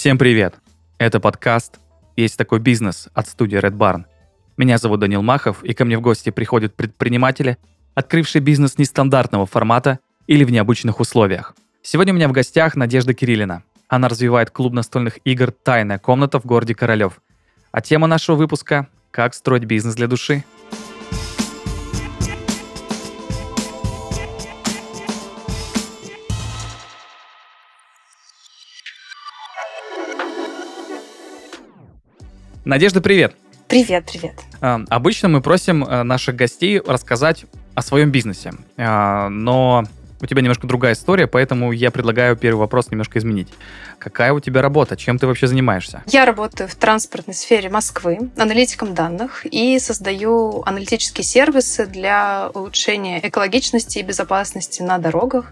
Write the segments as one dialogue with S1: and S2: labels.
S1: Всем привет! Это подкаст «Есть такой бизнес» от студии Red Barn. Меня зовут Данил Махов, и ко мне в гости приходят предприниматели, открывшие бизнес нестандартного формата или в необычных условиях. Сегодня у меня в гостях Надежда Кириллина. Она развивает клуб настольных игр «Тайная комната» в городе Королев. А тема нашего выпуска – «Как строить бизнес для души». Надежда, привет!
S2: Привет, привет.
S1: А, Обычно мы просим а, наших гостей рассказать о своем бизнесе, А, но у тебя немножко другая история, поэтому я предлагаю первый вопрос немножко изменить. Какая у тебя работа? Чем ты вообще занимаешься?
S2: Я работаю в транспортной сфере Москвы аналитиком данных и создаю аналитические сервисы для улучшения экологичности и безопасности на дорогах.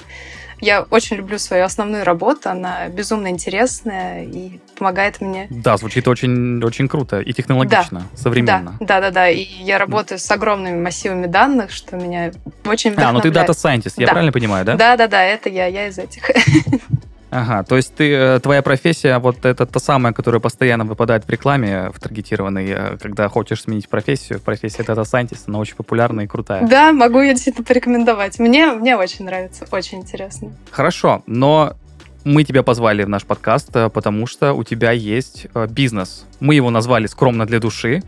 S2: Я очень люблю свою основную работу, она безумно интересная и помогает мне.
S1: Да, звучит очень, очень круто и технологично, современно.
S2: Да, да, да, да. И я работаю с огромными массивами данных, что меня очень вдохновляет.
S1: А, ну ты data scientist, я
S2: Да.
S1: правильно понимаю, да?
S2: Да, да, да, это я, я из этих.
S1: Ага, то есть ты, э, твоя профессия вот это та самая, которая постоянно выпадает в рекламе, в таргетированной, э, когда хочешь сменить профессию. Профессия data scientist она очень популярная и крутая.
S2: Да, могу я действительно порекомендовать. Мне, мне очень нравится, очень интересно.
S1: Хорошо, но мы тебя позвали в наш подкаст, э, потому что у тебя есть э, бизнес. Мы его назвали «Скромно для души»,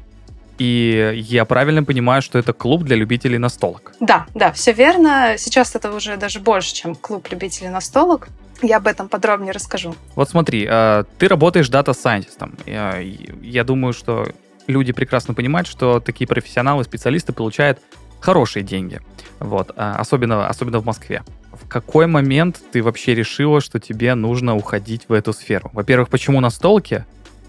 S1: и я правильно понимаю, что это клуб для любителей настолок.
S2: Да, да, все верно. Сейчас это уже даже больше, чем клуб любителей настолок. Я об этом подробнее расскажу.
S1: Вот смотри, э, ты работаешь дата-сайентистом. Я, я думаю, что люди прекрасно понимают, что такие профессионалы, специалисты получают хорошие деньги. Вот, а особенно, особенно в Москве. В какой момент ты вообще решила, что тебе нужно уходить в эту сферу? Во-первых, почему настолки?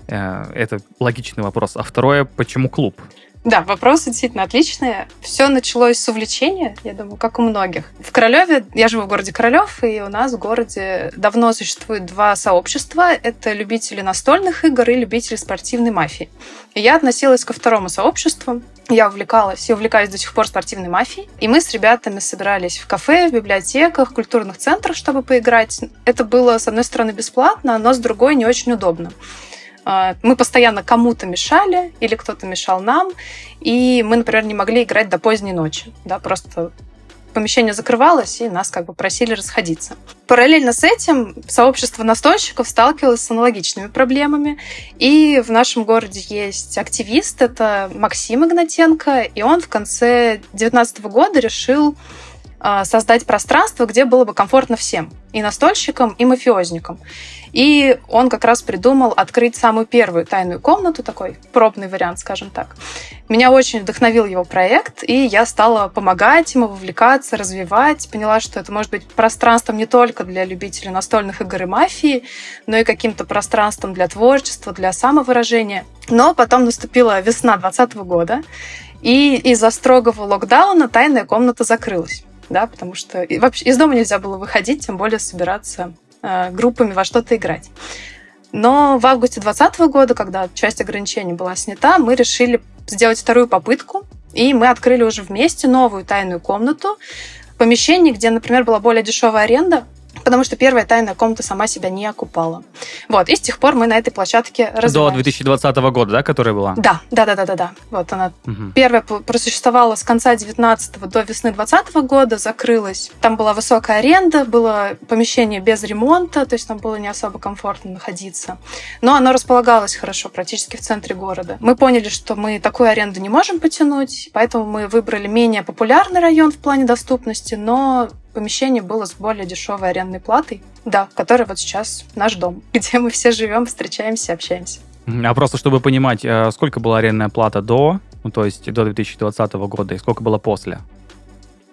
S1: Э, Это логичный вопрос. А второе, почему клуб?
S2: Да, вопросы действительно отличные. Все началось с увлечения, я думаю, как у многих. В Королеве, я живу в городе Королев, и у нас в городе давно существует два сообщества. Это любители настольных игр и любители спортивной мафии. И я относилась ко второму сообществу. Я увлекалась и увлекаюсь до сих пор спортивной мафией. И мы с ребятами собирались в кафе, в библиотеках, в культурных центрах, чтобы поиграть. Это было, с одной стороны, бесплатно, но с другой не очень удобно. А, Мы постоянно кому-то мешали, или кто-то мешал нам, и мы, например, не могли играть до поздней ночи. Да, просто помещение закрывалось, и нас как бы просили расходиться. Параллельно с этим сообщество настольщиков сталкивалось с аналогичными проблемами. И в нашем городе есть активист, это Максим Игнатенко, и он в конце 2019 года решил а, создать пространство, где было бы комфортно всем, и настольщикам, и мафиозникам. И он как раз придумал открыть самую первую тайную комнату, такой пробный вариант, скажем так. Меня очень вдохновил его проект, и я стала помогать ему, вовлекаться, развивать. Поняла, что это может быть пространством не только для любителей настольных игр и мафии, но и каким-то пространством для творчества, для самовыражения. Но потом наступила весна 2020 года, и из-за строгого локдауна тайная комната закрылась. Да, потому что вообще из дома нельзя было выходить, тем более собираться группами во что-то играть. Но в августе 2020 года, когда часть ограничений была снята, мы решили сделать вторую попытку, и мы открыли уже вместе новую тайную комнату, помещение, где, например, была более дешевая аренда, потому что первая тайная комната сама себя не окупала. Вот, и с тех пор мы на этой площадке
S1: До
S2: развиваемся.
S1: 2020 года, да, которая была?
S2: Да, да, да, да, да, да. Вот она
S1: Мгм.
S2: Первая просуществовала с конца 19 до весны 20 года, закрылась. Там была высокая аренда, было помещение без ремонта, то есть там было не особо комфортно находиться. Но оно располагалось хорошо, практически в центре города. Мы поняли, что мы такую аренду не можем потянуть, поэтому мы выбрали менее популярный район в плане доступности, но помещение было с более дешевой арендной платой, да, который вот сейчас наш дом, где мы все живем, встречаемся, общаемся.
S1: А просто чтобы понимать, э, сколько была арендная плата до, ну, то есть до 2020 года, и сколько было после?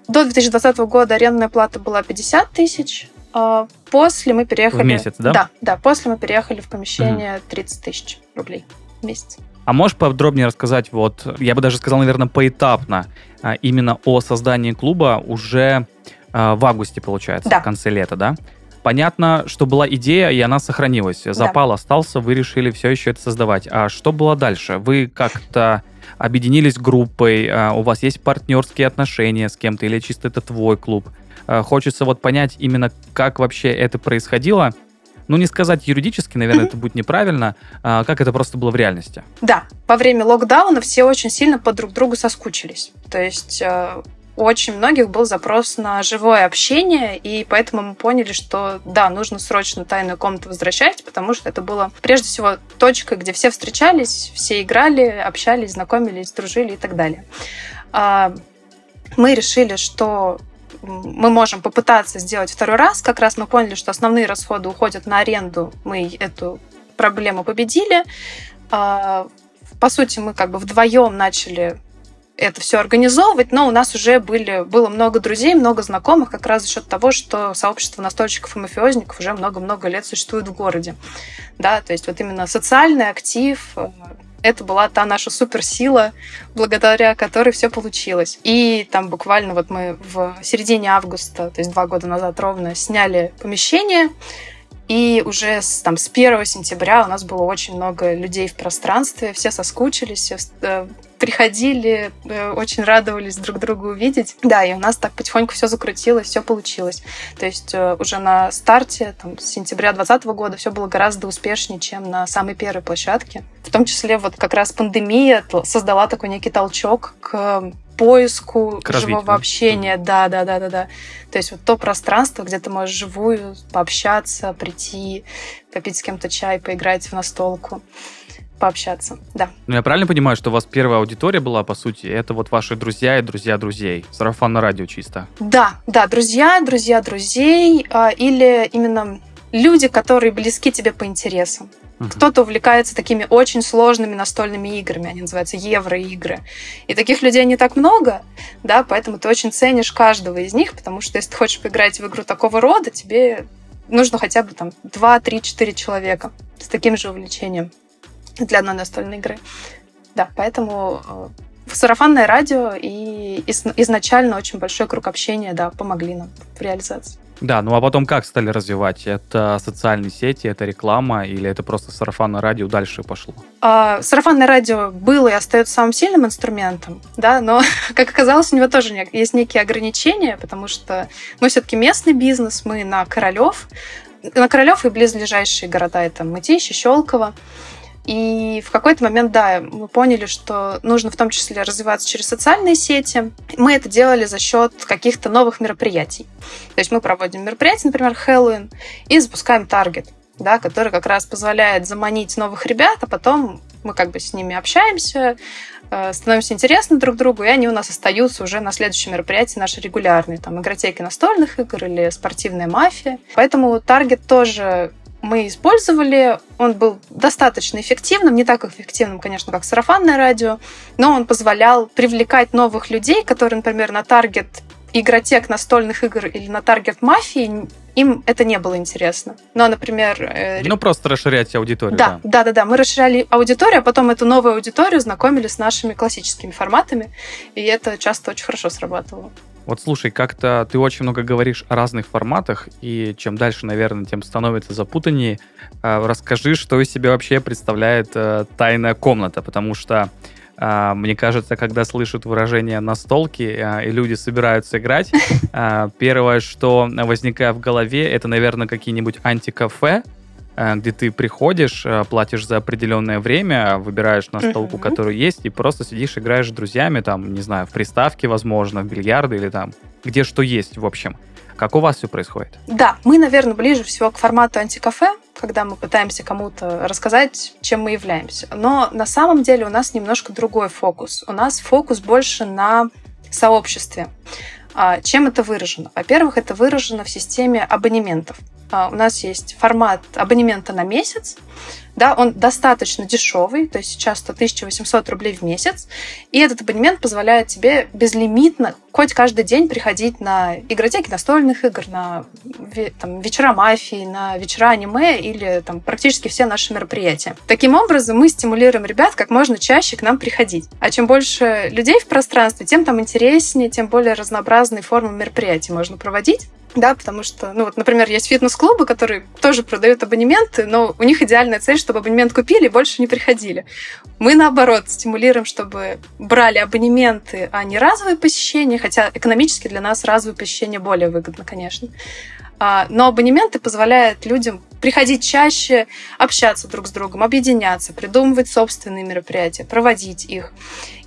S2: До 2020 года арендная плата была 50 тысяч. а После мы переехали...
S1: В месяц, да?
S2: Да, да. После мы переехали в помещение 30 тысяч рублей в месяц.
S1: А можешь подробнее рассказать, вот, я бы даже сказал, наверное, поэтапно, а, именно о создании клуба уже в августе, получается,
S2: Да.
S1: в конце лета, да? Понятно, что была идея, и она сохранилась. Запал остался, вы решили все еще это создавать. А что было дальше? Вы как-то объединились группой, а, у вас есть партнерские отношения с кем-то, или чисто это твой клуб? А, Хочется вот понять именно, как вообще это происходило, ну не сказать юридически, наверное, это будет неправильно, а как это просто было в реальности?
S2: Да, во время локдауна все очень сильно по друг другу соскучились. То есть э, у очень многих был запрос на живое общение, и поэтому мы поняли, что да, нужно срочно тайную комнату возвращать, потому что это было прежде всего точка, где все встречались, все играли, общались, знакомились, дружили и так далее. А, мы решили, что мы можем попытаться сделать второй раз. Как раз мы поняли, что основные расходы уходят на аренду. Мы эту проблему победили. А, по сути, мы как бы вдвоем начали это все организовывать, но у нас уже были, было много друзей, много знакомых, как раз за счет того, что сообщество настольщиков и мафиозников уже много-много лет существует в городе. Да, то есть вот именно социальный актив, э, это была та наша суперсила, благодаря которой все получилось. И там буквально вот мы в середине августа, то есть два года назад ровно, сняли помещение, и уже с, там, с 1 сентября у нас было очень много людей в пространстве, все соскучились, все э, приходили, э, очень радовались друг друга увидеть. Да, и у нас так потихоньку все закрутилось, все получилось. То есть э, уже на старте, там, с сентября 2020 года все было гораздо успешнее, чем на самой первой площадке. В том числе вот как раз пандемия создала такой некий толчок к поиску к живого общения. Да, да, да, да, да. То есть вот то пространство, где ты можешь живую пообщаться, прийти, попить с кем-то чай, поиграть в настолку пообщаться, да.
S1: Ну, я правильно понимаю, что у вас первая аудитория была, по сути, это вот ваши друзья и друзья друзей? Сарафан на радио чисто.
S2: Да, да, друзья, друзья друзей, а, или именно люди, которые близки тебе по интересам. Uh-huh. Кто-то увлекается такими очень сложными настольными играми, они называются евроигры. И таких людей не так много, да, поэтому ты очень ценишь каждого из них, потому что если ты хочешь поиграть в игру такого рода, тебе нужно хотя бы там 2, 3, 4 человека с таким же увлечением для одной настольной игры. Да, поэтому э, сарафанное радио и изначально очень большой круг общения, да, помогли нам в реализации.
S1: Да, ну а потом как стали развивать? Это социальные сети, это реклама или это просто сарафанное радио дальше пошло?
S2: А, сарафанное радио было и остается самым сильным инструментом, да, но, как оказалось, у него тоже есть некие ограничения, потому что мы все-таки местный бизнес, мы на Королев, на Королев и близлежащие города это Мытищи, Щелково. И в какой-то момент, да, мы поняли, что нужно в том числе развиваться через социальные сети. Мы это делали за счет каких-то новых мероприятий. То есть мы проводим мероприятие, например, Хэллоуин, и запускаем таргет, да, который как раз позволяет заманить новых ребят, а потом мы как бы с ними общаемся, э, становимся интересны друг другу, и они у нас остаются уже на следующем мероприятии наши регулярные, там, игротеки настольных игр или спортивная мафия. Поэтому таргет тоже мы использовали. Он был достаточно эффективным, не так эффективным, конечно, как сарафанное радио, но он позволял привлекать новых людей, которые, например, на таргет игротек настольных игр или на таргет мафии им это не было интересно. Но, например...
S1: Э, ну, просто расширять аудиторию.
S2: Да, да, да, да. Мы расширяли аудиторию, а потом эту новую аудиторию знакомили с нашими классическими форматами, и это часто очень хорошо срабатывало.
S1: Вот слушай, как-то ты очень много говоришь о разных форматах, и чем дальше, наверное, тем становится запутаннее. А, расскажи, что из себя вообще представляет э, тайная комната, потому что а, мне кажется, когда слышат выражение «настолки» а, и люди собираются играть, первое, что возникает в голове, это, наверное, какие-нибудь антикафе, Э, где ты приходишь, э, платишь за определенное время, выбираешь настолку, mm-hmm. которую есть, и просто сидишь, играешь с друзьями, там, не знаю, в приставке, возможно, в бильярды или там, где что есть, в общем. Как у вас все происходит?
S2: Да, мы, наверное, ближе всего к формату антикафе, когда мы пытаемся кому-то рассказать, чем мы являемся. Но на самом деле у нас немножко другой фокус. У нас фокус больше на сообществе. А, чем это выражено? Во-первых, это выражено в системе абонементов. А, у нас есть формат абонемента на месяц, да, он достаточно дешевый, то есть сейчас 100 1800 рублей в месяц, и этот абонемент позволяет тебе безлимитно хоть каждый день приходить на игротеки настольных игр, на там, вечера мафии, на вечера аниме или там, практически все наши мероприятия. Таким образом, мы стимулируем ребят как можно чаще к нам приходить. А чем больше людей в пространстве, тем там интереснее, тем более разнообразные формы мероприятий можно проводить да, потому что, ну вот, например, есть фитнес-клубы, которые тоже продают абонементы, но у них идеальная цель, чтобы абонемент купили и больше не приходили. Мы, наоборот, стимулируем, чтобы брали абонементы, а не разовые посещения, хотя экономически для нас разовые посещения более выгодно, конечно. А, но абонементы позволяют людям приходить чаще, общаться друг с другом, объединяться, придумывать собственные мероприятия, проводить их.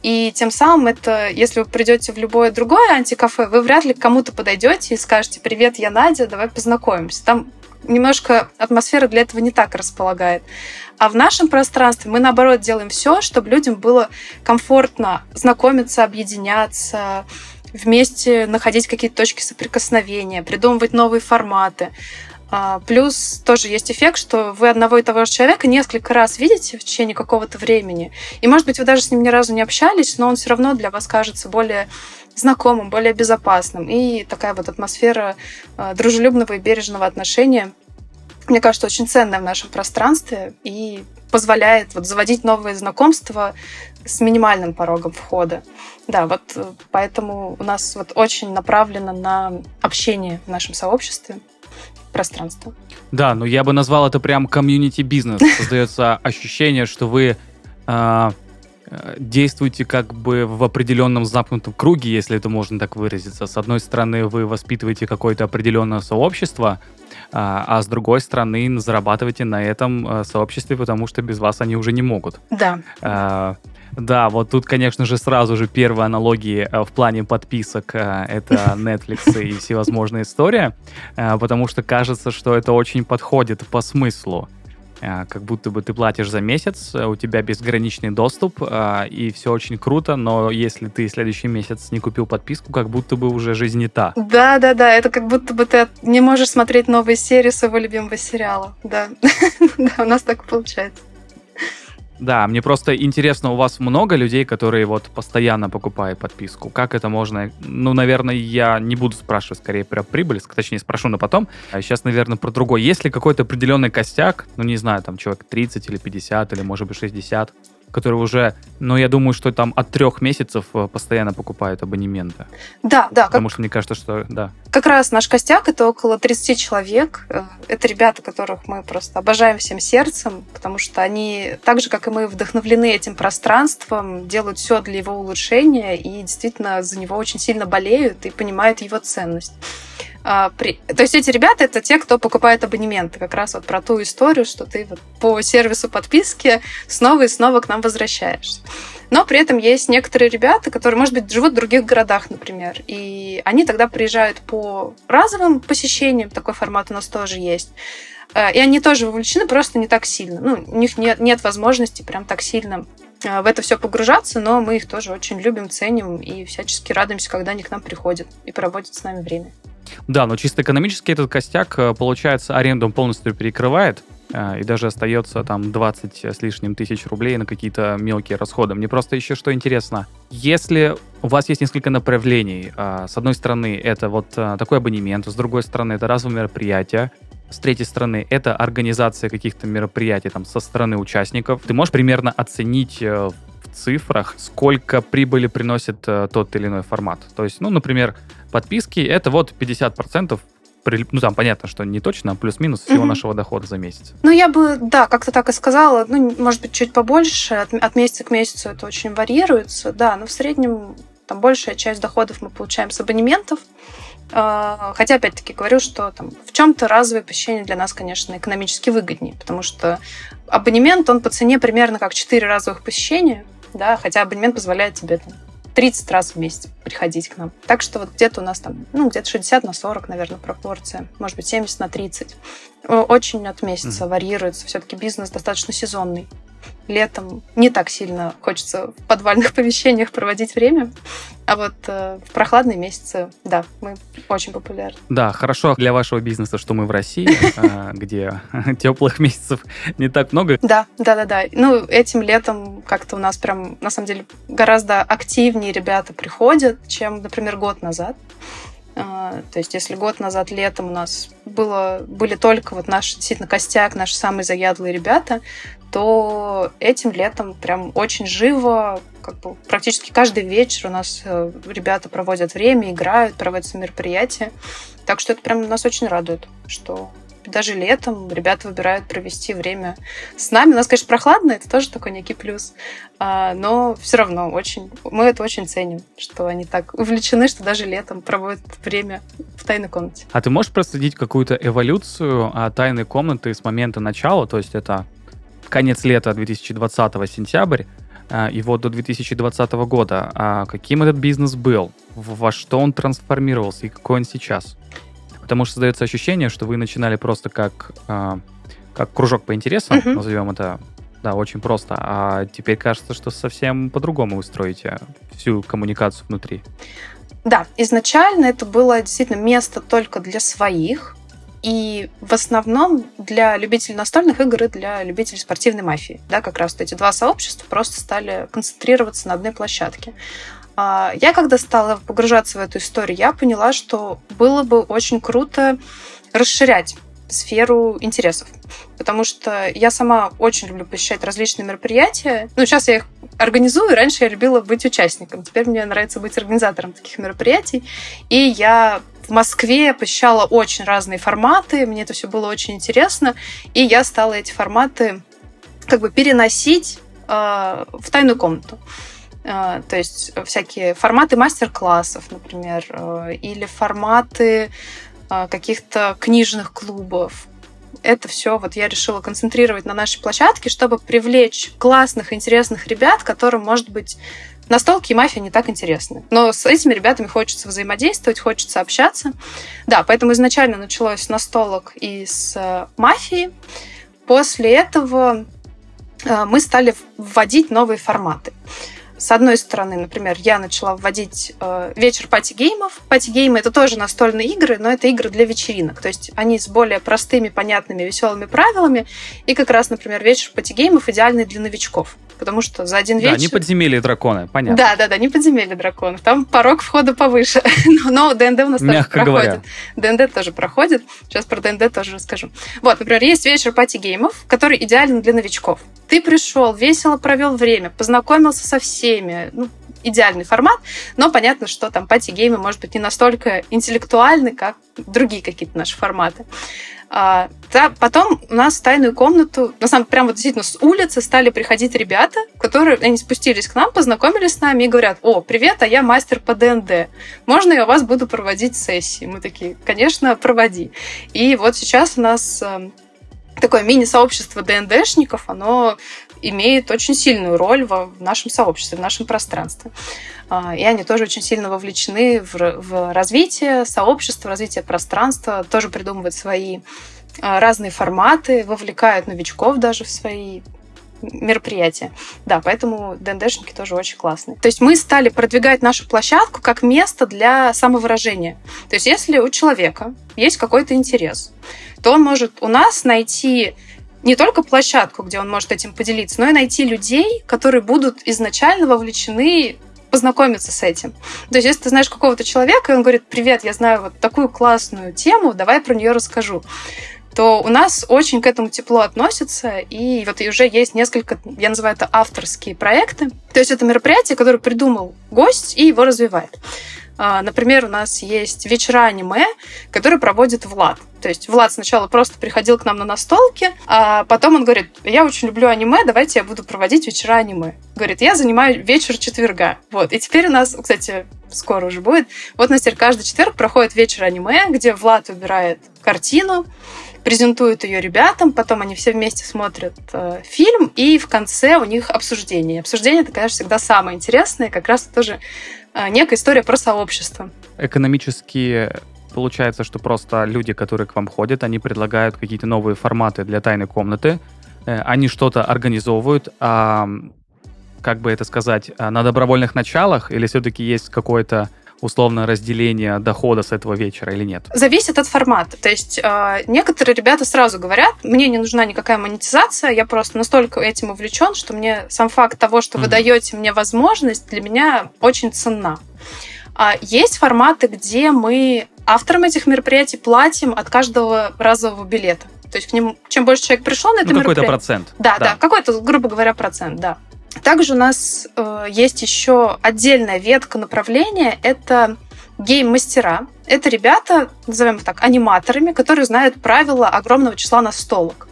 S2: И тем самым это, если вы придете в любое другое антикафе, вы вряд ли к кому-то подойдете и скажете «Привет, я Надя, давай познакомимся». Там немножко атмосфера для этого не так располагает. А в нашем пространстве мы, наоборот, делаем все, чтобы людям было комфортно знакомиться, объединяться, вместе находить какие-то точки соприкосновения, придумывать новые форматы. А, плюс тоже есть эффект, что вы одного и того же человека несколько раз видите в течение какого-то времени. И, может быть, вы даже с ним ни разу не общались, но он все равно для вас кажется более знакомым, более безопасным. И такая вот атмосфера а, дружелюбного и бережного отношения, мне кажется, очень ценная в нашем пространстве и позволяет вот заводить новые знакомства с минимальным порогом входа. Да, вот э, поэтому у нас вот очень направлено на общение в нашем сообществе пространство.
S1: Да, но я бы назвал это прям комьюнити-бизнес. Создается ощущение, что вы а, э, действуете как бы в определенном замкнутом круге, если это можно так выразиться. С одной стороны, вы воспитываете какое-то определенное сообщество, а, а с другой стороны, зарабатываете на этом э, сообществе, потому что без вас они уже не могут.
S2: Да.
S1: Да, вот тут, конечно же, сразу же первые аналогии э, в плане подписок э, это Netflix и всевозможные истории, э, потому что кажется, что это очень подходит по смыслу. Как будто бы ты платишь за месяц, у тебя безграничный доступ, и все очень круто, но если ты следующий месяц не купил подписку, как будто бы уже жизнь не та.
S2: Да, да, да, это как будто бы ты не можешь смотреть новые серии своего любимого сериала. Да, у нас так получается.
S1: Да, мне просто интересно, у вас много людей, которые вот постоянно покупают подписку. Как это можно? Ну, наверное, я не буду спрашивать скорее про прибыль, точнее, спрошу на потом. А сейчас, наверное, про другой. Есть ли какой-то определенный костяк, ну, не знаю, там человек 30 или 50 или, может быть, 60, которые уже, ну, я думаю, что там от трех месяцев э, постоянно покупают абонементы.
S2: Да, да.
S1: Потому как, что мне кажется, что, да.
S2: Как раз наш костяк — это около 30 человек. Э, это ребята, которых мы просто обожаем всем сердцем, потому что они, так же, как и мы, вдохновлены этим пространством, делают все для его улучшения и действительно за него очень сильно болеют и понимают его ценность. А, при... То есть эти ребята это те, кто покупает абонементы. Как раз вот про ту историю, что ты вот по сервису подписки снова и снова к нам возвращаешься. Но при этом есть некоторые ребята, которые, может быть, живут в других городах, например. И они тогда приезжают по разовым посещениям, такой формат у нас тоже есть. А, и они тоже вовлечены, просто не так сильно. Ну, у них нет, нет возможности прям так сильно а, в это все погружаться, но мы их тоже очень любим, ценим и всячески радуемся, когда они к нам приходят и проводят с нами время.
S1: Да, но чисто экономически этот костяк, э, получается, аренду он полностью перекрывает, э, и даже остается там 20 с лишним тысяч рублей на какие-то мелкие расходы. Мне просто еще что интересно. Если у вас есть несколько направлений, э, с одной стороны это вот такой абонемент, с другой стороны это разовое мероприятие, с третьей стороны, это организация каких-то мероприятий там, со стороны участников. Ты можешь примерно оценить цифрах, сколько прибыли приносит тот или иной формат. То есть, ну, например, подписки, это вот 50% ну там понятно, что не точно, а плюс-минус всего mm-hmm. нашего дохода за месяц.
S2: Ну я бы, да, как-то так и сказала, ну может быть чуть побольше, от, от месяца к месяцу это очень варьируется, да, но в среднем там большая часть доходов мы получаем с абонементов, а, Хотя, опять-таки, говорю, что там, в чем-то разовое посещение для нас, конечно, экономически выгоднее, потому что абонемент, он по цене примерно как 4 разовых посещения, да, хотя абонемент позволяет тебе там, 30 раз в месяц приходить к нам. Так что вот где-то у нас там, ну, где-то 60 на 40, наверное, пропорция. Может быть, 70 на 30. Очень от месяца mm-hmm. варьируется. Все-таки бизнес достаточно сезонный летом не так сильно хочется в подвальных помещениях проводить время. А вот э, в прохладные месяцы, да, мы очень популярны.
S1: Да, хорошо для вашего бизнеса, что мы в России, э, где теплых месяцев не так много.
S2: Да, да, да, да. Ну, этим летом как-то у нас прям, на самом деле, гораздо активнее ребята приходят, чем, например, год назад. А, то есть, если год назад летом у нас было, были только вот наш действительно костяк, наши самые заядлые ребята, то этим летом прям очень живо, как бы практически каждый вечер у нас э, ребята проводят время, играют, проводятся мероприятия. Так что это прям нас очень радует, что даже летом ребята выбирают провести время с нами. У нас, конечно, прохладно, это тоже такой некий плюс, а, но все равно очень, мы это очень ценим, что они так увлечены, что даже летом проводят время в тайной комнате.
S1: А ты можешь проследить какую-то эволюцию а, тайной комнаты с момента начала, то есть это конец лета 2020 сентябрь, а, и вот до 2020 года. Каким этот бизнес был? Во что он трансформировался и какой он сейчас? Потому что создается ощущение, что вы начинали просто как, а, как кружок по интересам, uh-huh. назовем это, да, очень просто, а теперь кажется, что совсем по-другому вы строите всю коммуникацию внутри.
S2: Да, изначально это было действительно место только для своих, и в основном для любителей настольных игр и для любителей спортивной мафии. Да, как раз вот эти два сообщества просто стали концентрироваться на одной площадке. А, я, когда стала погружаться в эту историю, я поняла, что было бы очень круто расширять сферу интересов. Потому что я сама очень люблю посещать различные мероприятия. Ну, сейчас я их организую. Раньше я любила быть участником. Теперь мне нравится быть организатором таких мероприятий. И я в Москве посещала очень разные форматы. Мне это все было очень интересно. И я стала эти форматы как бы переносить э, в тайную комнату. Uh, то есть всякие форматы мастер-классов, например, uh, или форматы uh, каких-то книжных клубов, это все вот я решила концентрировать на нашей площадке, чтобы привлечь классных, интересных ребят, которым, может быть, настолки и мафия не так интересны. Но с этими ребятами хочется взаимодействовать, хочется общаться. Да, поэтому изначально началось с настолок и с э, мафии. После этого э, мы стали вводить новые форматы. С одной стороны, например, я начала вводить э, вечер party game ов. Пати-геймы — это тоже настольные игры, но это игры для вечеринок. То есть они с более простыми, понятными, веселыми правилами. И как раз, например, вечер пати-геймов идеальный для новичков потому что за один вечер...
S1: Да, не подземелье драконы, понятно.
S2: Да, да, да, не подземелье драконов. Там порог входа повыше. но, DnD у нас Мягко тоже проходит. DnD тоже проходит. Сейчас про DnD тоже расскажу. Вот, например, есть вечер party game ов, который идеален для новичков. Ты пришел, весело провел время, познакомился со всеми, ну, идеальный формат, но понятно, что там party game ы, может быть, не настолько интеллектуальны, как другие какие-то наши форматы. А, потом у нас в тайную комнату, на самом деле, прямо вот действительно с улицы стали приходить ребята, которые, они спустились к нам, познакомились с нами и говорят, о, привет, а я мастер по DnD. Можно я у вас буду проводить сессии? Мы такие, конечно, проводи. И вот сейчас у нас эм, такое мини-сообщество ДНДшников, оно имеет очень сильную роль в нашем сообществе, в нашем пространстве. А, и они тоже очень сильно вовлечены в, в развитие сообщества, развитие пространства, тоже придумывают свои а, разные форматы, вовлекают новичков даже в свои мероприятия. Да, поэтому ДНДшники тоже очень классные. То есть мы стали продвигать нашу площадку как место для самовыражения. То есть если у человека есть какой-то интерес, то он может у нас найти не только площадку, где он может этим поделиться, но и найти людей, которые будут изначально вовлечены познакомиться с этим. То есть, если ты знаешь какого-то человека, и он говорит, привет, я знаю вот такую классную тему, давай про нее расскажу то у нас очень к этому тепло относятся, и вот уже есть несколько, я называю это авторские проекты. То есть это мероприятие, которое придумал гость и его развивает. А, например, у нас есть вечера аниме, которые проводит Влад. То есть Влад сначала просто приходил к нам на настолки, а потом он говорит, я очень люблю аниме, давайте я буду проводить вечера аниме. Говорит, я занимаю вечер четверга. Вот. И теперь у нас, кстати, скоро уже будет, вот у нас теперь каждый четверг проходит вечер аниме, где Влад выбирает картину, презентует ее ребятам, потом они все вместе смотрят э, фильм, и в конце у них обсуждение. Обсуждение это, конечно, всегда самое интересное, как раз тоже некая история про сообщество.
S1: Экономически получается, что просто люди, которые к вам ходят, они предлагают какие-то новые форматы для тайной комнаты, э, они что-то организовывают, а как бы это сказать, а, на добровольных началах, или все-таки есть какое-то условно разделение дохода с этого вечера или нет?
S2: Зависит от формата. То есть э, некоторые ребята сразу говорят, мне не нужна никакая монетизация, я просто настолько этим увлечен, что мне сам факт того, что mm-hmm. вы даете мне возможность, для меня очень ценна. А есть форматы, где мы авторам этих мероприятий платим от каждого разового билета. То есть к ним, чем больше человек пришел на это ну,
S1: мероприятие... какой-то процент.
S2: Да, да, да, какой-то, грубо говоря, процент, да. Также у нас э, есть еще отдельная ветка направления. Это game master а. Это ребята, назовем их так, аниматорами, которые знают правила огромного числа настолок.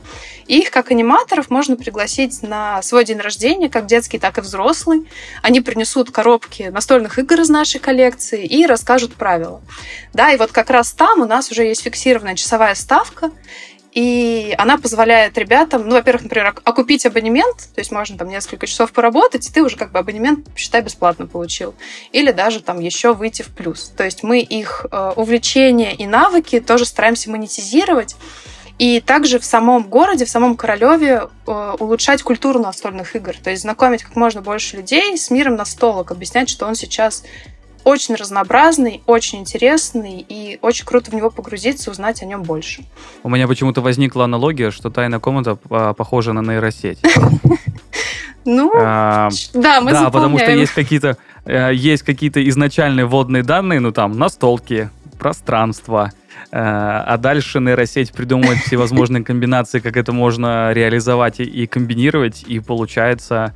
S2: Их, как аниматоров, можно пригласить на свой день рождения, как детский, так и взрослый. Они принесут коробки настольных игр из нашей коллекции и расскажут правила. Да, и вот как раз там у нас уже есть фиксированная часовая ставка, и она позволяет ребятам, ну, во-первых, например, окупить абонемент, то есть можно там несколько часов поработать, и ты уже как бы абонемент, считай, бесплатно получил. Или даже там еще выйти в плюс. То есть мы их э, увлечения и навыки тоже стараемся монетизировать, и также в самом городе, в самом Королеве э, улучшать культуру настольных игр. То есть знакомить как можно больше людей с миром настолок, объяснять, что он сейчас очень разнообразный, очень интересный, и очень круто в него погрузиться, узнать о нем больше.
S1: У меня почему-то возникла аналогия, что тайная комната похожа на нейросеть.
S2: Ну, а, да, мы Да,
S1: потому что есть какие-то э, есть какие-то изначальные вводные данные, ну там настолки, пространство, э, а дальше нейросеть придумывает всевозможные комбинации, как это можно реализовать и комбинировать, и получается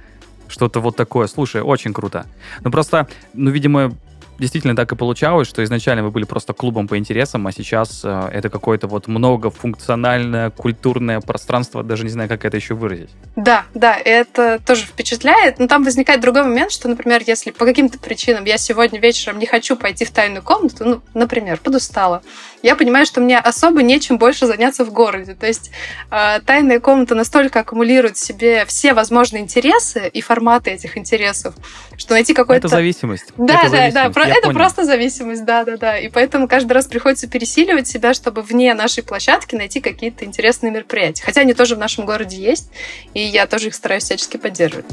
S1: что-то вот такое. Слушай, очень круто. Ну просто, ну, видимо, действительно так и получалось, что изначально вы были просто клубом по интересам, а сейчас э, это какое-то вот многофункциональное культурное пространство, даже не знаю, как это еще выразить.
S2: Да, да, это тоже впечатляет, но там возникает другой момент, что, например, если по каким-то причинам я сегодня вечером не хочу пойти в тайную комнату, ну, например, подустала, я понимаю, что мне особо нечем больше заняться в городе. То есть э, тайная комната настолько аккумулирует в себе все возможные интересы и форматы этих интересов, что найти какой-то...
S1: Это зависимость.
S2: Да,
S1: это
S2: да, зависимость. да. Про... Это понял. просто зависимость, да, да, да. И поэтому каждый раз приходится пересиливать себя, чтобы вне нашей площадки найти какие-то интересные мероприятия. Хотя они тоже в нашем городе есть, и я тоже их стараюсь всячески поддерживать.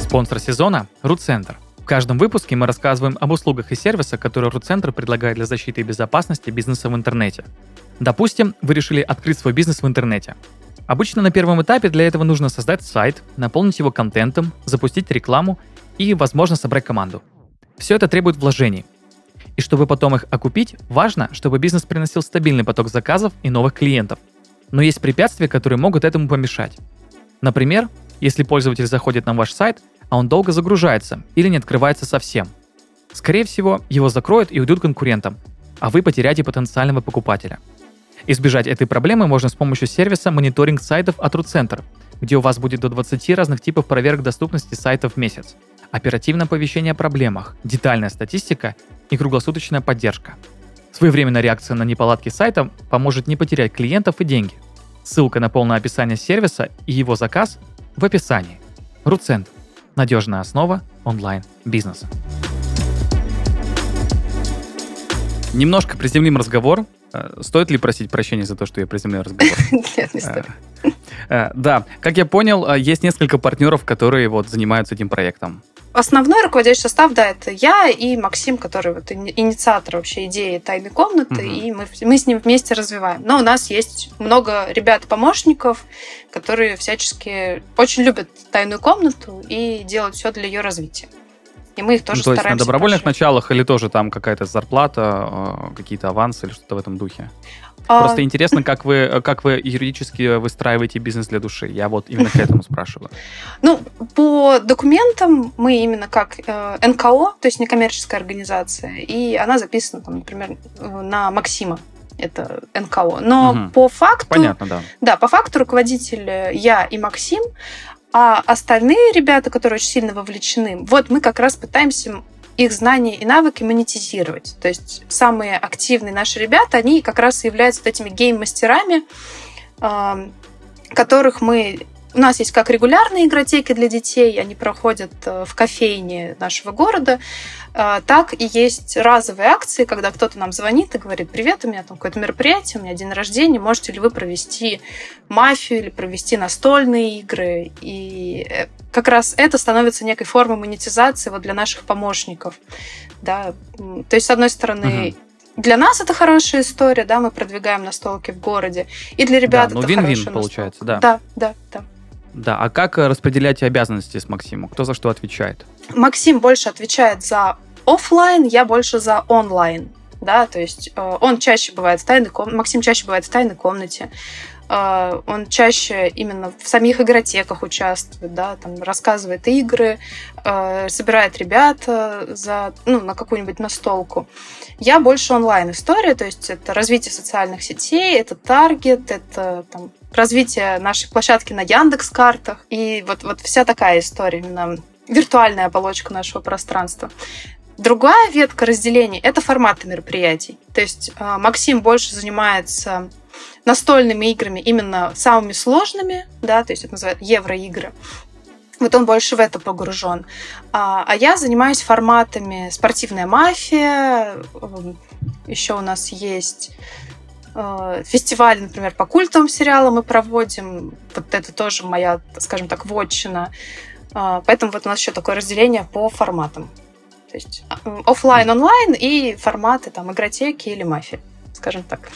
S1: Спонсор сезона – Рутцентр – каждом выпуске мы рассказываем об услугах и сервисах, которые RUT-центр предлагает для защиты и безопасности бизнеса в интернете. Допустим, вы решили открыть свой бизнес в интернете. Обычно на первом этапе для этого нужно создать сайт, наполнить его контентом, запустить рекламу и, возможно, собрать команду. Все это требует вложений. И чтобы потом их окупить, важно, чтобы бизнес приносил стабильный поток заказов и новых клиентов. Но есть препятствия, которые могут этому помешать. Например, если пользователь заходит на ваш сайт, а он долго загружается или не открывается совсем. Скорее всего, его закроют и уйдут конкурентам, а вы потеряете потенциального покупателя. Избежать этой проблемы можно с помощью сервиса мониторинг сайтов от RootCenter, где у вас будет до 20 разных типов проверок доступности сайтов в месяц, оперативное оповещение о проблемах, детальная статистика и круглосуточная поддержка. Своевременная реакция на неполадки сайта поможет не потерять клиентов и деньги. Ссылка на полное описание сервиса и его заказ в описании. RootCenter надежная основа онлайн-бизнеса. Немножко приземлим разговор. Э, стоит ли просить прощения за то, что я приземлил разговор?
S2: Нет, не стоит.
S1: Э, э, да, как я понял, есть несколько партнеров, которые вот занимаются этим проектом.
S2: Основной руководящий состав, да, это я и Максим, который вот инициатор вообще идеи тайной комнаты, угу. и мы, мы с ним вместе развиваем. Но у нас есть много ребят-помощников, которые всячески очень любят тайную комнату и делают все для ее развития. И мы их тоже ну,
S1: то
S2: стараемся.
S1: есть на добровольных поощрять. началах или тоже там какая-то зарплата, какие-то авансы или что-то в этом духе? А, Просто интересно, как вы, как вы юридически выстраиваете бизнес для души. Я вот именно к этому спрашиваю.
S2: Ну, по документам мы именно как э, НКО, то есть некоммерческая организация, и она записана, там, например, на Максима это НКО. Но угу. по факту...
S1: Понятно, да.
S2: Да, по факту руководитель я и Максим, а остальные ребята, которые очень сильно вовлечены, вот мы как раз пытаемся их знания и навыки монетизировать. То есть самые активные наши ребята, они как раз являются вот этими гейм-мастерами, которых мы у нас есть как регулярные игротеки для детей, они проходят э, в кофейне нашего города, э, так и есть разовые акции, когда кто-то нам звонит и говорит, привет, у меня там какое-то мероприятие, у меня день рождения, можете ли вы провести мафию или провести настольные игры? И э, как раз это становится некой формой монетизации вот для наших помощников. Да? То есть, с одной стороны, угу для нас это хорошая история, да, мы продвигаем настолки в городе, и для ребят
S1: да, ну,
S2: это
S1: вин-вин получается, да.
S2: Да, да, да.
S1: Да, а как э, распределять обязанности с Максимом? Кто за что отвечает?
S2: Максим больше отвечает за офлайн, я больше за онлайн. Да, то есть э, он чаще бывает в тайной комнате, Максим чаще бывает в тайной комнате. э, он чаще именно в самих игротеках участвует, да, там рассказывает игры, собирает ребят за, ну, на какую-нибудь настолку. Я больше онлайн-история, то есть это развитие социальных сетей, это таргет, это там, развитие нашей площадки на Яндекс картах и вот, вот вся такая история, именно виртуальная оболочка нашего пространства. Другая ветка разделения – это форматы мероприятий. То есть а, Максим больше занимается настольными играми, именно самыми сложными, да, то есть это называют евроигры. Вот он больше в это погружен. А, а я занимаюсь форматами спортивная мафия. Еще у нас есть фестиваль, например, по культовым сериалам мы проводим. Вот это тоже моя, скажем так, вотчина. А, поэтому вот у нас еще такое разделение по форматам. То есть а, офлайн, онлайн и форматы там игротеки или мафии, скажем так.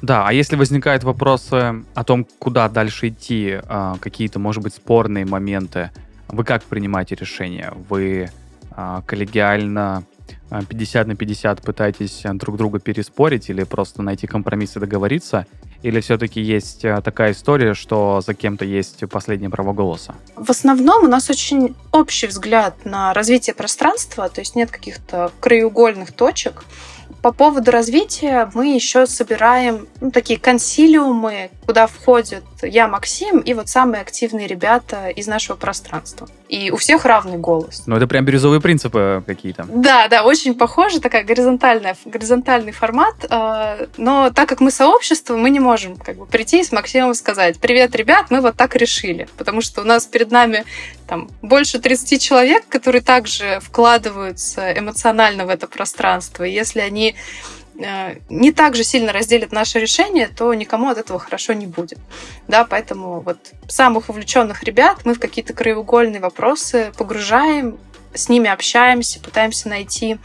S1: Да, а если возникают вопросы о том, куда дальше идти, какие-то, может быть, спорные моменты, вы как принимаете решение? Вы коллегиально 50 на 50 пытаетесь друг друга переспорить или просто найти компромисс и договориться? Или все-таки есть э, такая история, что за кем-то есть последнее право голоса?
S2: В основном у нас очень общий взгляд на развитие пространства, то есть нет каких-то краеугольных точек. По поводу развития мы еще собираем ну, такие консилиумы, куда входят я, Максим, и вот самые активные ребята из нашего пространства. И у всех равный голос.
S1: Ну, это прям бирюзовые принципы какие-то.
S2: Да, да, очень похоже, такая горизонтальная, горизонтальный формат. А, но так как мы сообщество, мы не можем как бы прийти и с Максимом сказать, привет, ребят, мы вот так решили. Потому что у нас перед нами там больше 30 человек, которые также вкладываются эмоционально в это пространство. И если они Э, не так же сильно разделят наше решение, то никому от этого хорошо не будет. Да, поэтому вот самых увлеченных ребят мы в какие-то краеугольные вопросы погружаем, с ними общаемся, пытаемся найти,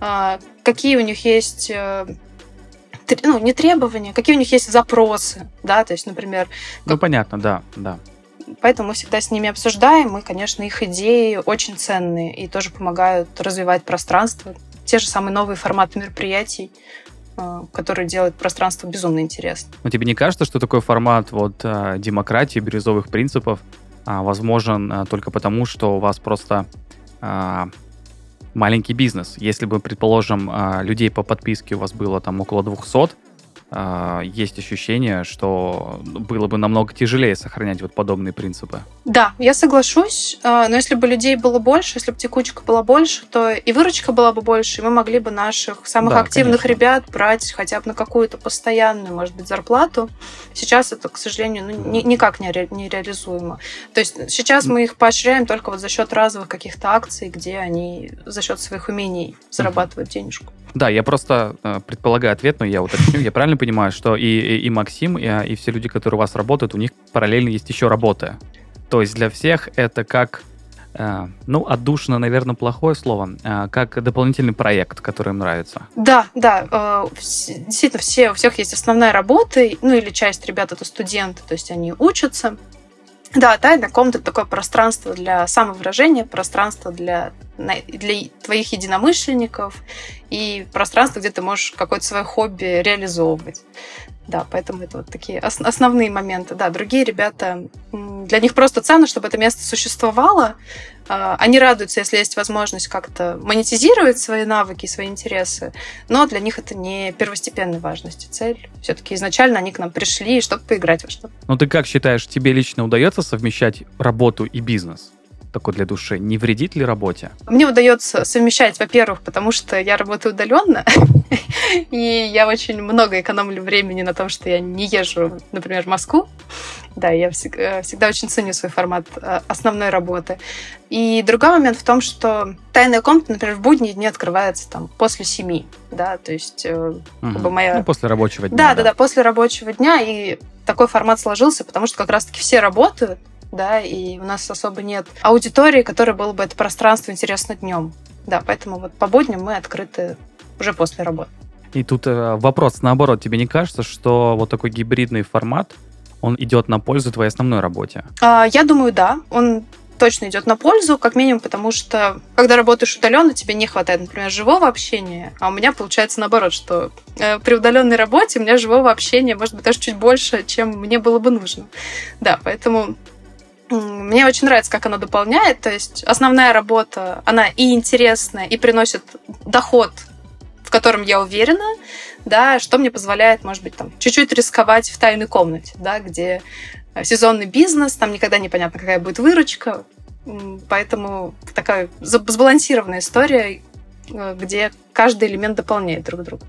S2: э, какие у них есть э, ну, не требования, какие у них есть запросы, да, то есть, например...
S1: Ну, как... понятно, да, да.
S2: Поэтому мы всегда с ними обсуждаем, и, конечно, их идеи очень ценные и тоже помогают развивать пространство, те же самые новые форматы мероприятий, э, которые делают пространство безумно интересным.
S1: Но тебе не кажется, что такой формат вот э, демократии, бирюзовых принципов а, возможен э, только потому, что у вас просто а, маленький бизнес? Если бы, предположим, а, людей по подписке у вас было там около 200, а, есть ощущение, что было бы намного тяжелее сохранять вот подобные принципы.
S2: Да, я соглашусь, а, но если бы людей было больше, если бы текучка была больше, то и выручка была бы больше, и мы могли бы наших самых да, активных конечно. ребят брать хотя бы на какую-то постоянную, может быть, зарплату. Сейчас это, к сожалению, ну, ни, никак не, ре, не реализуемо. То есть сейчас мы их поощряем только вот за счет разовых каких-то акций, где они за счет своих умений зарабатывают денежку.
S1: Да, я просто э, предполагаю ответ, но я уточню. Я правильно понимаю, что и, и, и Максим, и, и все люди, которые у вас работают, у них параллельно есть еще работа. То есть для всех это как, э, ну, отдушно, наверное, плохое слово, э, как дополнительный проект, который им нравится.
S2: Да, да. Э, действительно, все, у всех есть основная работа, ну, или часть ребят это студенты, то есть они учатся, да, тайная комната — такое пространство для самовыражения, пространство для, для твоих единомышленников и пространство, где ты можешь какое-то свое хобби реализовывать. Да, поэтому это вот такие основные моменты. Да, другие ребята, для них просто ценно, чтобы это место существовало, а, они радуются, если есть возможность как-то монетизировать свои навыки, свои интересы, но для них это не первостепенной важности цель. Все-таки изначально они к нам пришли, чтобы поиграть во что-то.
S1: Ну ты как считаешь, тебе лично удается совмещать работу и бизнес? Такой для души, не вредит ли работе?
S2: Мне удается совмещать, во-первых, потому что я работаю удаленно, и я очень много экономлю времени на том, что я не езжу, например, в Москву. Да, я всегда, всегда очень ценю свой формат э, основной работы. И другой момент в том, что тайная комната, например, в будние дни открывается там после семи, да, то есть угу. как бы моя...
S1: Ну, после рабочего дня.
S2: Да, да, да, после рабочего дня, и такой формат сложился, потому что как раз-таки все работают, да, и у нас особо нет аудитории, которой было бы это пространство интересно днем. Да, поэтому вот по будням мы открыты уже после работы.
S1: И тут э, вопрос наоборот, тебе не кажется, что вот такой гибридный формат, он идет на пользу твоей основной работе?
S2: А, я думаю, да. Он точно идет на пользу, как минимум, потому что когда работаешь удаленно, тебе не хватает, например, живого общения, а у меня получается наоборот, что э, при удаленной работе у меня живого общения может быть даже чуть больше, чем мне было бы нужно. Да, поэтому мне очень нравится, как она дополняет. То есть основная работа, она и интересная, и приносит доход, в котором я уверена, да, что мне позволяет, может быть, там, чуть-чуть рисковать в тайной комнате, да, где сезонный бизнес, там никогда непонятно, какая будет выручка. Поэтому такая сбалансированная история, э, где каждый элемент дополняет друг друга.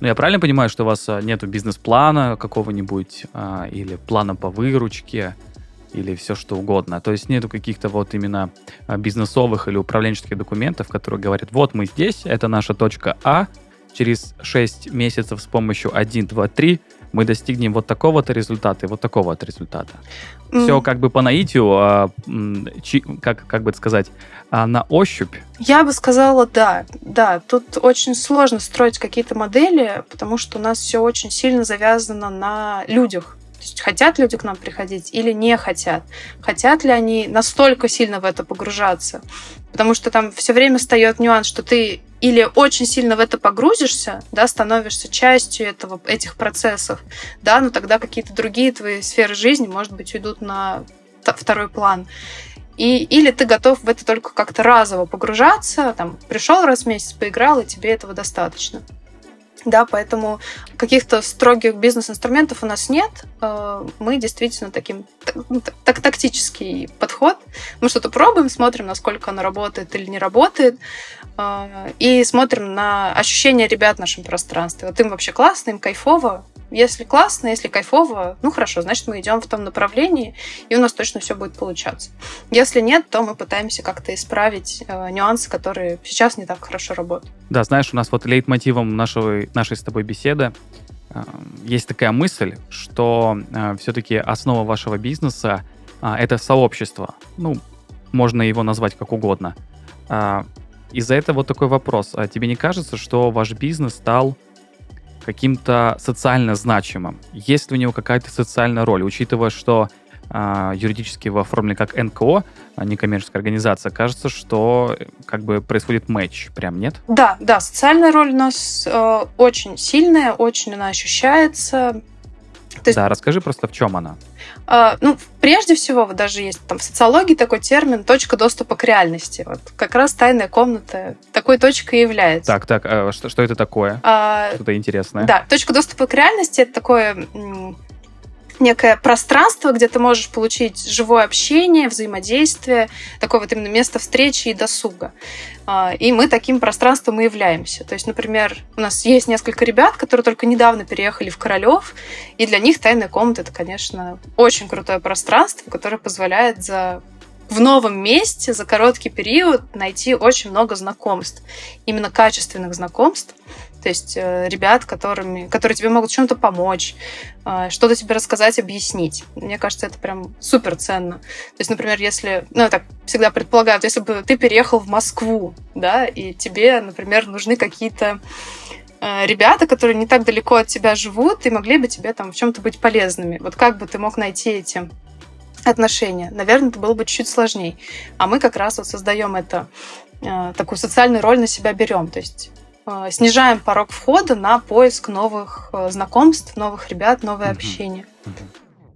S1: Ну, я правильно понимаю, что у вас а, нет бизнес-плана какого-нибудь а, или плана по выручке? Или все что угодно. То есть нету каких-то вот именно а, бизнесовых или управленческих документов, которые говорят, вот мы здесь, это наша точка А, через 6 месяцев с помощью 1, 2, 3 мы достигнем вот такого-то результата и вот такого-то результата. Mm. Все как бы по наитию, а, чи, как, как бы это сказать, а, на ощупь.
S2: Я бы сказала, да. Да, тут очень сложно строить какие-то модели, потому что у нас все очень сильно завязано на людях есть хотят люди к нам приходить или не хотят? Хотят ли они настолько сильно в это погружаться? Потому что там все время встает нюанс, что ты или очень сильно в это погрузишься, да, становишься частью этого, этих процессов, да, но тогда какие-то другие твои сферы жизни, может быть, уйдут на второй план. И, или ты готов в это только как-то разово погружаться, там, пришел раз в месяц, поиграл, и тебе этого достаточно. Да, поэтому каких-то строгих бизнес-инструментов у нас нет. Э, мы действительно таким ну, так, тактический подход. Мы что-то пробуем, смотрим, насколько оно работает или не работает, э, и смотрим на ощущения ребят в нашем пространстве. Вот им вообще классно, им кайфово, если классно, если кайфово, ну хорошо, значит, мы идем в том направлении, и у нас точно все будет получаться. Если нет, то мы пытаемся как-то исправить э, нюансы, которые сейчас не так хорошо работают.
S1: Да, знаешь, у нас вот лейтмотивом нашего, нашей с тобой беседы э, есть такая мысль, что э, все-таки основа вашего бизнеса э, это сообщество. Ну, можно его назвать как угодно. Э, из-за этого вот такой вопрос. А тебе не кажется, что ваш бизнес стал каким-то социально значимым? Есть ли у него какая-то социальная роль, учитывая, что э, юридически его оформлены как НКО, а некоммерческая организация, кажется, что э, как бы происходит матч, прям нет?
S2: Да, да, социальная роль у нас э, очень сильная, очень она ощущается.
S1: То есть, да, расскажи просто, в чем она.
S2: Uh, ну, прежде всего, вот даже есть там в социологии такой термин «точка доступа к реальности». Вот как раз тайная комната такой точкой является.
S1: Так, так, а что, что это такое? Uh, Что-то интересное.
S2: Да, точка доступа к реальности — это такое некое пространство, где ты можешь получить живое общение, взаимодействие, такое вот именно место встречи и досуга. А, и мы таким пространством и являемся. То есть, например, у нас есть несколько ребят, которые только недавно переехали в Королев, и для них тайная комната это, конечно, очень крутое пространство, которое позволяет за в новом месте за короткий период найти очень много знакомств, именно качественных знакомств, то есть э, ребят, которыми, которые тебе могут чем-то помочь, э, что-то тебе рассказать, объяснить. Мне кажется, это прям супер ценно. То есть, например, если, ну, я так всегда предполагаю, если бы ты переехал в Москву, да, и тебе, например, нужны какие-то э, ребята, которые не так далеко от тебя живут и могли бы тебе там в чем-то быть полезными. Вот как бы ты мог найти эти отношения? Наверное, это было бы чуть-чуть сложнее. А мы как раз вот создаем это такую социальную роль на себя берем. То есть снижаем порог входа на поиск новых э, знакомств, новых ребят, новое общение.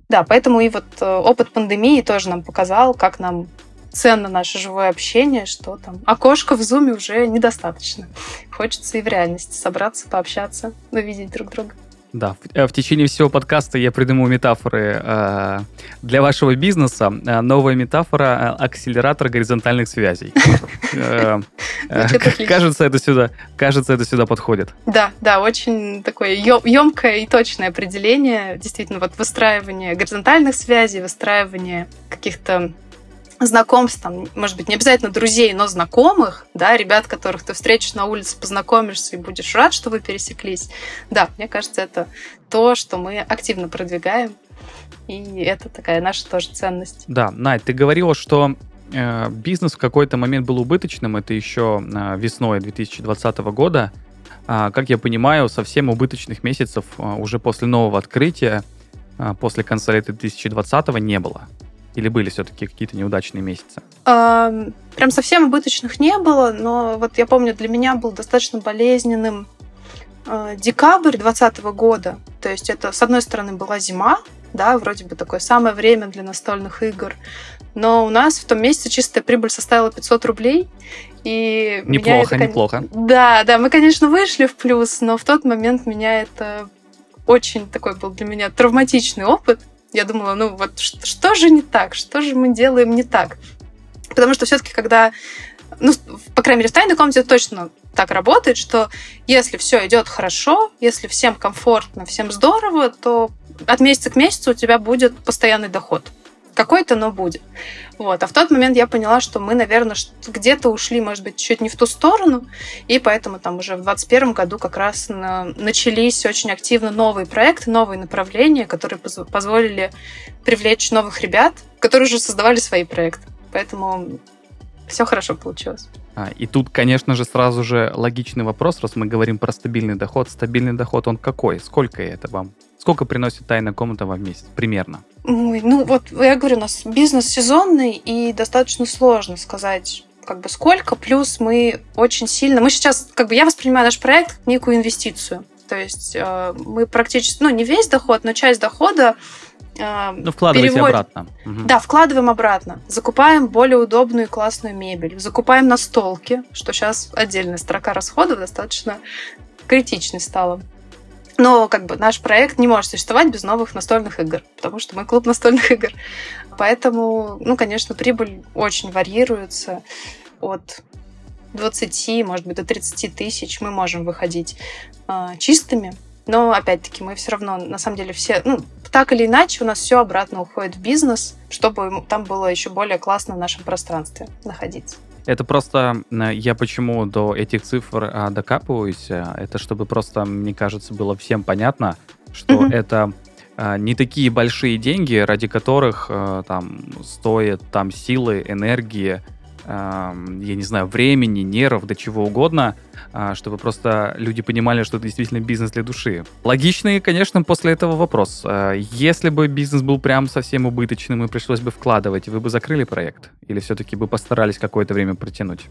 S2: Да, поэтому и вот э, опыт пандемии тоже нам показал, как нам ценно наше живое общение, что там окошко в зуме уже недостаточно. Хочется и в реальности собраться, пообщаться, увидеть друг друга.
S1: Да, в, э, в течение всего подкаста я придумаю метафоры э, для вашего бизнеса. Э, новая метафора э, акселератор горизонтальных связей. Кажется, это сюда, кажется, это сюда подходит.
S2: Да, да, очень такое емкое и точное определение. Действительно, вот выстраивание горизонтальных связей, выстраивание каких-то знакомств, там, может быть, не обязательно друзей, но знакомых, да, ребят, которых ты встретишь на улице, познакомишься и будешь рад, что вы пересеклись. Да, мне кажется, это то, что мы активно продвигаем, и это такая наша тоже ценность.
S1: Да, Надь, ты говорила, что э, бизнес в какой-то момент был убыточным, это еще э, весной 2020 года. А, как я понимаю, совсем убыточных месяцев э, уже после нового открытия, э, после конца лета 2020 не было. Или были все-таки какие-то неудачные месяцы?
S2: Эм, прям совсем убыточных не было, но вот я помню, для меня был достаточно болезненным э, декабрь 2020 года. То есть это, с одной стороны, была зима, да, вроде бы такое самое время для настольных игр. Но у нас в том месяце чистая прибыль составила 500 рублей. И
S1: неплохо,
S2: это,
S1: неплохо.
S2: Да, да, мы, конечно, вышли в плюс, но в тот момент меня это очень такой был для меня травматичный опыт. Я думала, ну вот что, что же не так, что же мы делаем не так? Потому что все-таки, когда, ну, по крайней мере, в тайной комнате точно так работает, что если все идет хорошо, если всем комфортно, всем здорово, то от месяца к месяцу у тебя будет постоянный доход. Какой-то, но будет. Вот. А в тот момент я поняла, что мы, наверное, где-то ушли, может быть, чуть не в ту сторону, и поэтому там уже в 2021 году как раз начались очень активно новые проекты, новые направления, которые позволили привлечь новых ребят, которые уже создавали свои проекты. Поэтому все хорошо получилось.
S1: А, и тут, конечно же, сразу же логичный вопрос, раз мы говорим про стабильный доход. Стабильный доход, он какой? Сколько это вам? Сколько приносит тайная комната вам в месяц? Примерно.
S2: Ой, ну вот я говорю, у нас бизнес сезонный и достаточно сложно сказать как бы сколько, плюс мы очень сильно... Мы сейчас, как бы я воспринимаю наш проект как некую инвестицию. То есть э, мы практически, ну не весь доход, но часть дохода
S1: ну, вкладываете перевод... обратно.
S2: Угу. Да, вкладываем обратно. Закупаем более удобную и классную мебель. Закупаем настолки, что сейчас отдельная строка расходов достаточно критичной стала. Но как бы наш проект не может существовать без новых настольных игр, потому что мы клуб настольных игр. Поэтому, ну, конечно, прибыль очень варьируется от 20, может быть, до 30 тысяч мы можем выходить э, чистыми. Но, опять-таки, мы все равно, на самом деле, все, ну, так или иначе, у нас все обратно уходит в бизнес, чтобы там было еще более классно в нашем пространстве находиться.
S1: Это просто я почему до этих цифр а, докапываюсь. Э, это чтобы просто, мне кажется, было всем понятно, что mm-hmm. это а, не такие большие деньги, ради которых а, там стоят там силы, энергии, я не знаю, времени, нервов, до чего угодно, а, чтобы просто люди понимали, что это действительно бизнес для души. Логичный, конечно, после этого вопрос. А, если бы бизнес был прям совсем убыточным и пришлось бы вкладывать, вы бы закрыли проект? Или все-таки бы постарались какое-то время протянуть?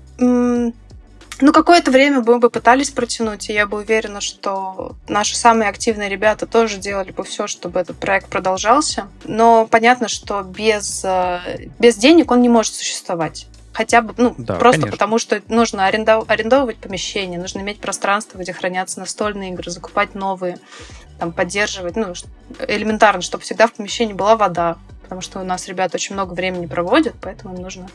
S2: Ну, какое-то время мы бы пытались протянуть, и я бы уверена, что наши самые активные ребята тоже делали бы все, чтобы этот проект продолжался. Но понятно, что без, э, без денег он не может существовать. Хотя бы, ну, да, просто конечно. потому, что нужно арендов... арендовывать помещение, нужно иметь пространство, где хранятся настольные игры, закупать новые, там, поддерживать, ну, элементарно, чтобы всегда в помещении была вода, потому что у нас ребята очень много времени проводят, поэтому им нужно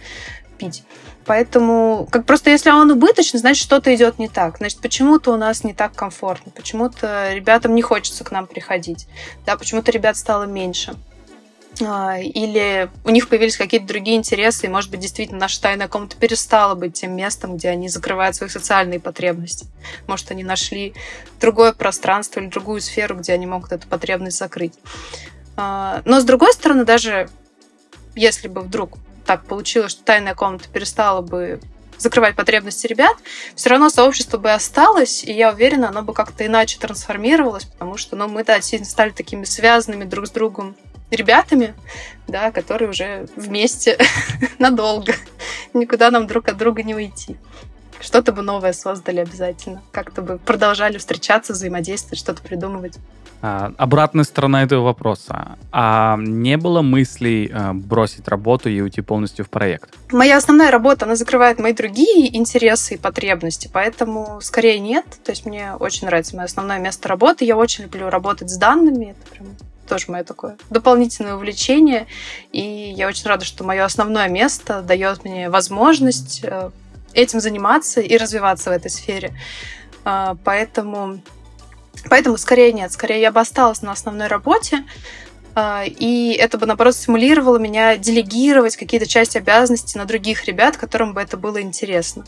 S2: пить. Поэтому, как просто если он убыточный, значит, что-то идет не так. Значит, почему-то у нас не так комфортно, почему-то ребятам не хочется к нам приходить, да, почему-то ребят стало меньше. А, или у них появились какие-то другие интересы, и, может быть, действительно наша тайная комната перестала быть тем местом, где они закрывают свои социальные потребности. Может, они нашли другое пространство или другую сферу, где они могут эту потребность закрыть. А, но, с другой стороны, даже если бы вдруг так получилось, что тайная комната перестала бы закрывать потребности ребят, все равно сообщество бы осталось, и я уверена, оно бы как-то иначе трансформировалось, потому что ну, мы да, стали такими связанными друг с другом ребятами, да, которые уже вместе надолго. Никуда нам друг от друга не уйти. Что-то бы новое создали обязательно. Как-то бы продолжали встречаться, взаимодействовать, что-то придумывать.
S1: А, обратная сторона этого вопроса. А не было мыслей а, бросить работу и уйти полностью в проект?
S2: Моя основная работа, она закрывает мои другие интересы и потребности, поэтому скорее нет. То есть мне очень нравится мое основное место работы. Я очень люблю работать с данными. Это прям тоже мое такое дополнительное увлечение. И я очень рада, что мое основное место дает мне возможность э, этим заниматься и развиваться в этой сфере. А, поэтому, поэтому скорее нет. Скорее я бы осталась на основной работе, и это бы, наоборот, стимулировало меня делегировать какие-то части обязанностей на других ребят, которым бы это было интересно.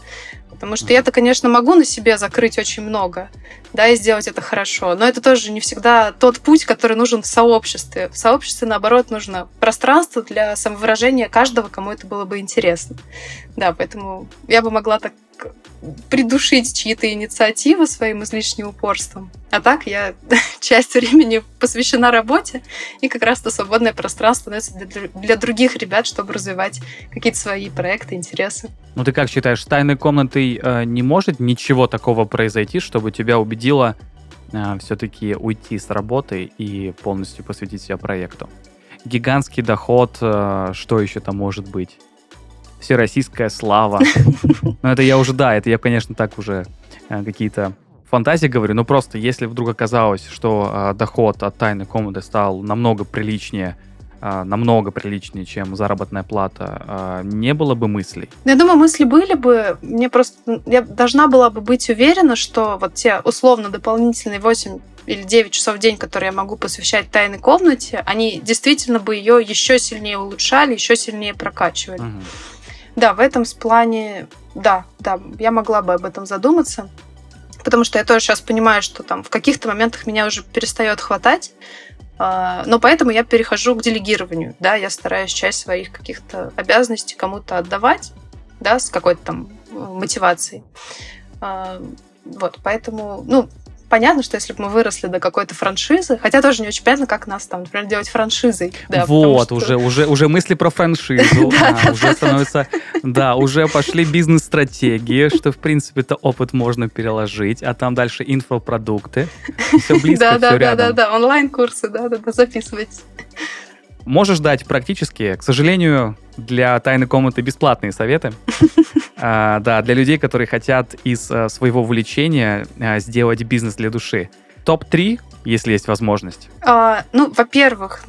S2: Потому что я-то, конечно, могу на себе закрыть очень много, да, и сделать это хорошо, но это тоже не всегда тот путь, который нужен в сообществе. В сообществе, наоборот, нужно пространство для самовыражения каждого, кому это было бы интересно. Да, поэтому я бы могла так придушить чьи-то инициативы своим излишним упорством. А так я часть времени посвящена работе, и как раз то свободное пространство становится для, для других ребят, чтобы развивать какие-то свои проекты, интересы.
S1: Ну ты как считаешь, тайной комнатой э, не может ничего такого произойти, чтобы тебя убедило э, все-таки уйти с работы и полностью посвятить себя проекту? Гигантский доход, э, что еще там может быть? Всероссийская слава. Ну это я уже, да, это я, конечно, так уже э, какие-то фантазии говорю, но просто если вдруг оказалось, что э, доход от тайной комнаты стал намного приличнее, э, намного приличнее, чем заработная плата, э, не было бы мыслей?
S2: Я думаю, мысли были бы. Мне просто... Я должна была бы быть уверена, что вот те условно дополнительные 8 или 9 часов в день, которые я могу посвящать тайной комнате, они действительно бы ее еще сильнее улучшали, еще сильнее прокачивали. Угу. Да, в этом плане, да, да, я могла бы об этом задуматься потому что я тоже сейчас понимаю, что там в каких-то моментах меня уже перестает хватать, а, но поэтому я перехожу к делегированию, да, я стараюсь часть своих каких-то обязанностей кому-то отдавать, да, с какой-то там э, мотивацией. А, вот, поэтому, ну, понятно, что если бы мы выросли до какой-то франшизы, хотя тоже не очень понятно, как нас там, например, делать франшизой.
S1: Да, вот, что... уже, уже, уже мысли про франшизу, уже становится, да, уже пошли бизнес-стратегии, что, в принципе, это опыт можно переложить, а там дальше инфопродукты, все близко, все рядом.
S2: Да-да-да, онлайн-курсы, да-да-да, записывайтесь.
S1: Можешь дать практически, к сожалению, для тайной комнаты бесплатные советы. А, да, для людей, которые хотят из а, своего увлечения а, сделать бизнес для души. Топ-3, если есть возможность.
S2: ну, во-первых,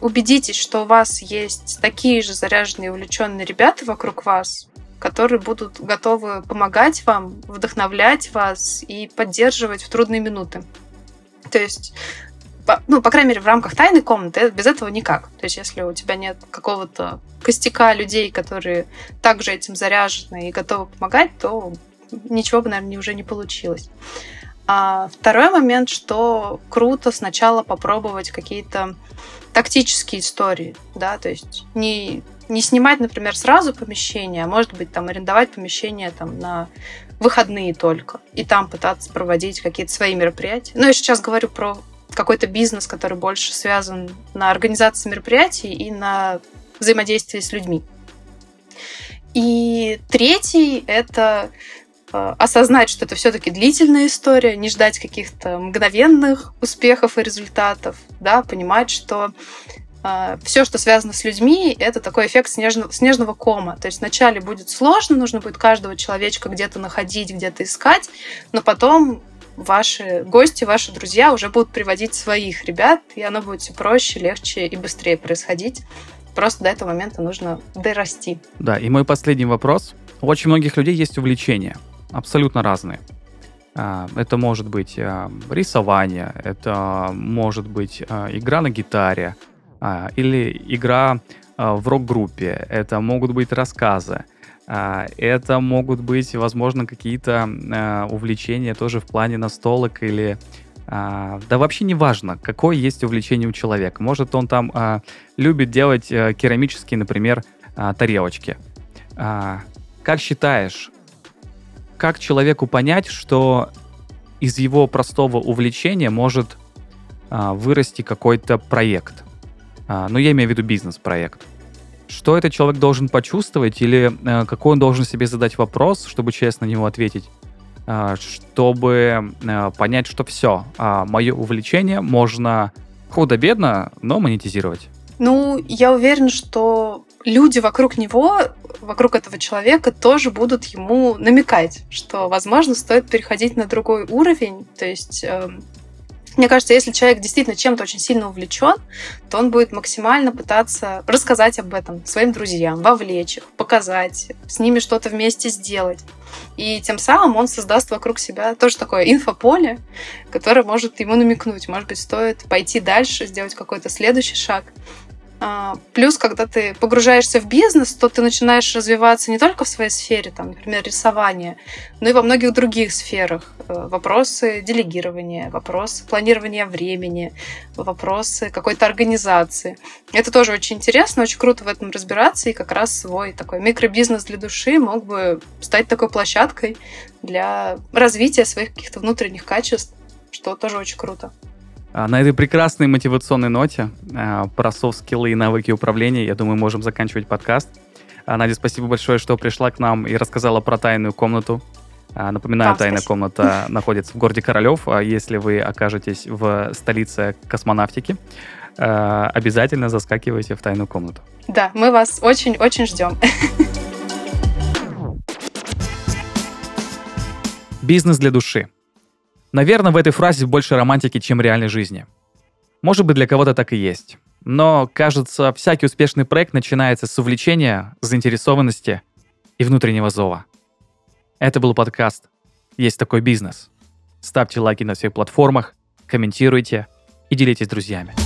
S2: убедитесь, что у вас есть такие же заряженные, увлеченные ребята вокруг вас, которые будут готовы помогать вам, вдохновлять вас и поддерживать в трудные минуты. То есть по, ну, по крайней мере, в рамках тайной комнаты без этого никак. То есть, если у тебя нет какого-то костяка людей, которые также этим заряжены и готовы помогать, то ничего бы, наверное, уже не получилось. А второй момент, что круто сначала попробовать какие-то тактические истории, да, то есть не, не снимать, например, сразу помещение, а может быть, там, арендовать помещение там на выходные только, и там пытаться проводить какие-то свои мероприятия. Ну, я сейчас говорю про какой-то бизнес, который больше связан на организации мероприятий и на взаимодействии с людьми. И третий — это э, осознать, что это все-таки длительная история, не ждать каких-то мгновенных успехов и результатов, да, понимать, что э, все, что связано с людьми, это такой эффект снежного, снежного кома. То есть вначале будет сложно, нужно будет каждого человечка где-то находить, где-то искать, но потом ваши гости, ваши друзья уже будут приводить своих ребят, и оно будет все проще, легче и быстрее происходить. Просто до этого момента нужно дорасти.
S1: Да, и мой последний вопрос. У очень многих людей есть увлечения, абсолютно разные. А, это может быть а, рисование, это может быть а, игра на гитаре или игра в рок-группе, это могут быть рассказы, это могут быть, возможно, какие-то а, увлечения тоже в плане настолок или а, да вообще не важно, какое есть увлечение у человека. Может, он там а, любит делать а, керамические, например, а, тарелочки. А, как считаешь, как человеку понять, что из его простого увлечения может а, вырасти какой-то проект? А, ну, я имею в виду бизнес-проект. Что этот человек должен почувствовать или э, какой он должен себе задать вопрос, чтобы честно на него ответить, э, чтобы э, понять, что все, э, а, мое увлечение можно худо-бедно, но монетизировать?
S2: Ну, я уверен, что люди вокруг него, вокруг этого человека тоже будут ему намекать, что, возможно, стоит переходить на другой уровень, то есть э, мне кажется, если человек действительно чем-то очень сильно увлечен, то он будет максимально пытаться рассказать об этом своим друзьям, вовлечь их, показать, с ними что-то вместе сделать. И тем самым он создаст вокруг себя тоже такое инфополе, которое может ему намекнуть. Может быть, стоит пойти дальше, сделать какой-то следующий шаг. А, плюс, когда ты погружаешься в бизнес, то ты начинаешь развиваться не только в своей сфере, там, например, рисования, но и во многих других сферах. Э, вопросы делегирования, вопросы планирования времени, вопросы какой-то организации. Это тоже очень интересно, очень круто в этом разбираться, и как раз свой такой микробизнес для души мог бы стать такой площадкой для развития своих каких-то внутренних качеств, что тоже очень круто.
S1: А, на этой прекрасной мотивационной ноте а, про софт-скиллы и навыки управления, я думаю, можем заканчивать подкаст. А, Надя, спасибо большое, что пришла к нам и рассказала про тайную комнату. Напоминаю, да, тайная спасибо. комната находится в городе Королев. Если вы окажетесь в столице космонавтики, обязательно заскакивайте в тайную комнату.
S2: Да, мы вас очень-очень ждем.
S1: Бизнес для души. Наверное, в этой фразе больше романтики, чем реальной жизни. Может быть, для кого-то так и есть. Но, кажется, всякий успешный проект начинается с увлечения, заинтересованности и внутреннего зова. Это был подкаст «Есть такой бизнес». Ставьте лайки на всех платформах, комментируйте и делитесь с друзьями.